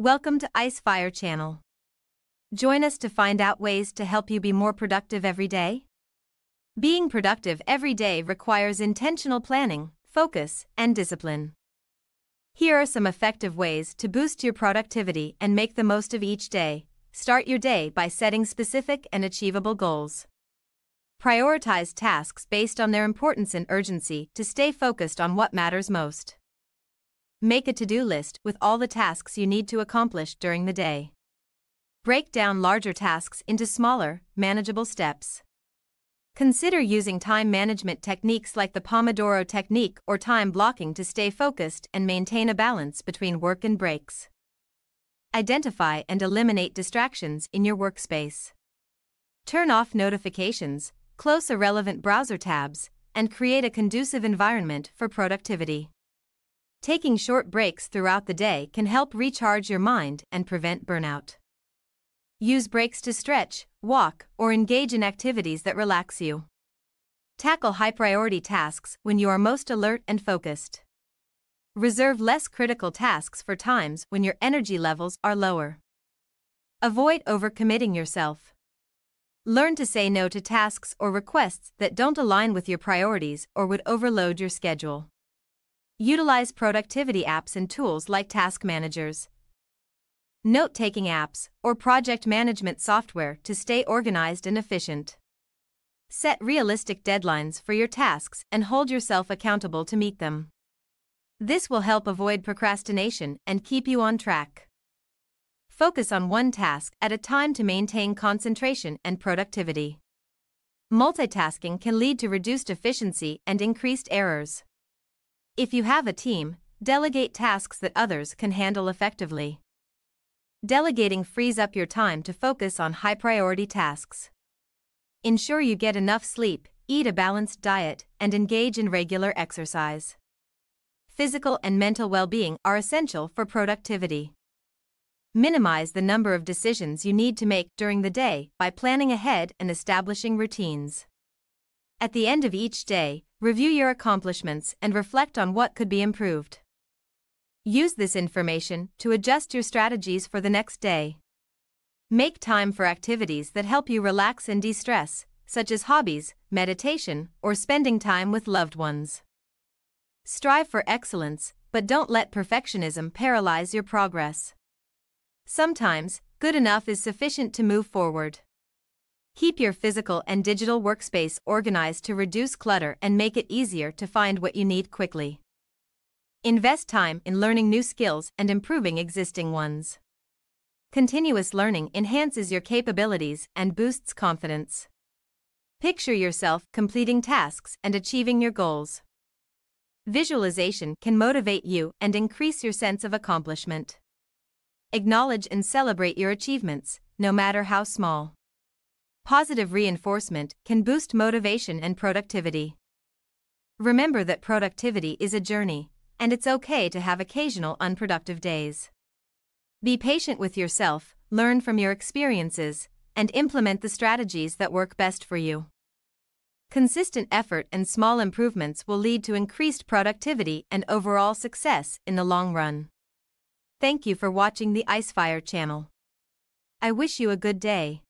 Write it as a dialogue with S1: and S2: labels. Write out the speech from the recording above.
S1: Welcome to Icefire Channel. Join us to find out ways to help you be more productive every day. Being productive every day requires intentional planning, focus, and discipline. Here are some effective ways to boost your productivity and make the most of each day. Start your day by setting specific and achievable goals. Prioritize tasks based on their importance and urgency to stay focused on what matters most. Make a to do list with all the tasks you need to accomplish during the day. Break down larger tasks into smaller, manageable steps. Consider using time management techniques like the Pomodoro technique or time blocking to stay focused and maintain a balance between work and breaks. Identify and eliminate distractions in your workspace. Turn off notifications, close irrelevant browser tabs, and create a conducive environment for productivity. Taking short breaks throughout the day can help recharge your mind and prevent burnout. Use breaks to stretch, walk, or engage in activities that relax you. Tackle high priority tasks when you are most alert and focused. Reserve less critical tasks for times when your energy levels are lower. Avoid overcommitting yourself. Learn to say no to tasks or requests that don't align with your priorities or would overload your schedule. Utilize productivity apps and tools like task managers, note taking apps, or project management software to stay organized and efficient. Set realistic deadlines for your tasks and hold yourself accountable to meet them. This will help avoid procrastination and keep you on track. Focus on one task at a time to maintain concentration and productivity. Multitasking can lead to reduced efficiency and increased errors. If you have a team, delegate tasks that others can handle effectively. Delegating frees up your time to focus on high priority tasks. Ensure you get enough sleep, eat a balanced diet, and engage in regular exercise. Physical and mental well being are essential for productivity. Minimize the number of decisions you need to make during the day by planning ahead and establishing routines. At the end of each day, review your accomplishments and reflect on what could be improved. Use this information to adjust your strategies for the next day. Make time for activities that help you relax and de stress, such as hobbies, meditation, or spending time with loved ones. Strive for excellence, but don't let perfectionism paralyze your progress. Sometimes, good enough is sufficient to move forward. Keep your physical and digital workspace organized to reduce clutter and make it easier to find what you need quickly. Invest time in learning new skills and improving existing ones. Continuous learning enhances your capabilities and boosts confidence. Picture yourself completing tasks and achieving your goals. Visualization can motivate you and increase your sense of accomplishment. Acknowledge and celebrate your achievements, no matter how small. Positive reinforcement can boost motivation and productivity. Remember that productivity is a journey, and it's okay to have occasional unproductive days. Be patient with yourself, learn from your experiences, and implement the strategies that work best for you. Consistent effort and small improvements will lead to increased productivity and overall success in the long run. Thank you for watching the Icefire channel. I wish you a good day.